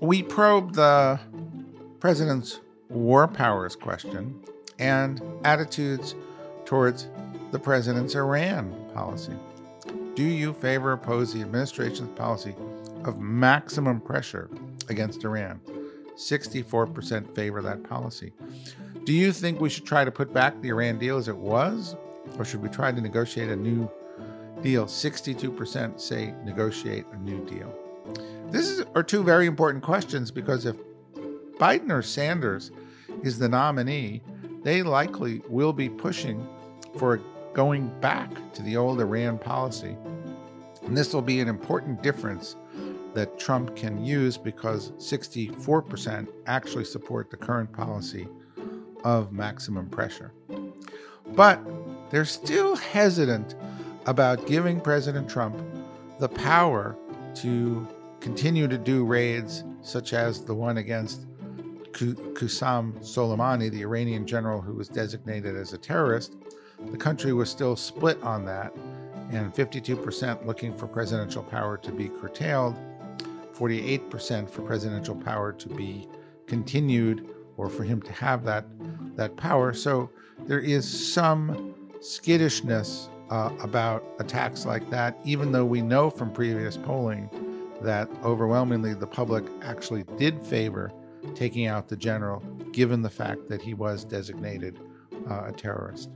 we probe the president's war powers question and attitudes towards the president's Iran policy. Do you favor or oppose the administration's policy of maximum pressure against Iran? 64% favor that policy. Do you think we should try to put back the Iran deal as it was? Or should we try to negotiate a new deal? 62% say negotiate a new deal. These are two very important questions because if Biden or Sanders is the nominee, they likely will be pushing for going back to the old Iran policy. And this will be an important difference that Trump can use because 64% actually support the current policy of maximum pressure. But they're still hesitant about giving President Trump the power to continue to do raids such as the one against Qasem Soleimani, the Iranian general who was designated as a terrorist. The country was still split on that, and 52% looking for presidential power to be curtailed, 48% for presidential power to be continued or for him to have that that power. So there is some skittishness uh, about attacks like that, even though we know from previous polling that overwhelmingly the public actually did favor taking out the general, given the fact that he was designated uh, a terrorist.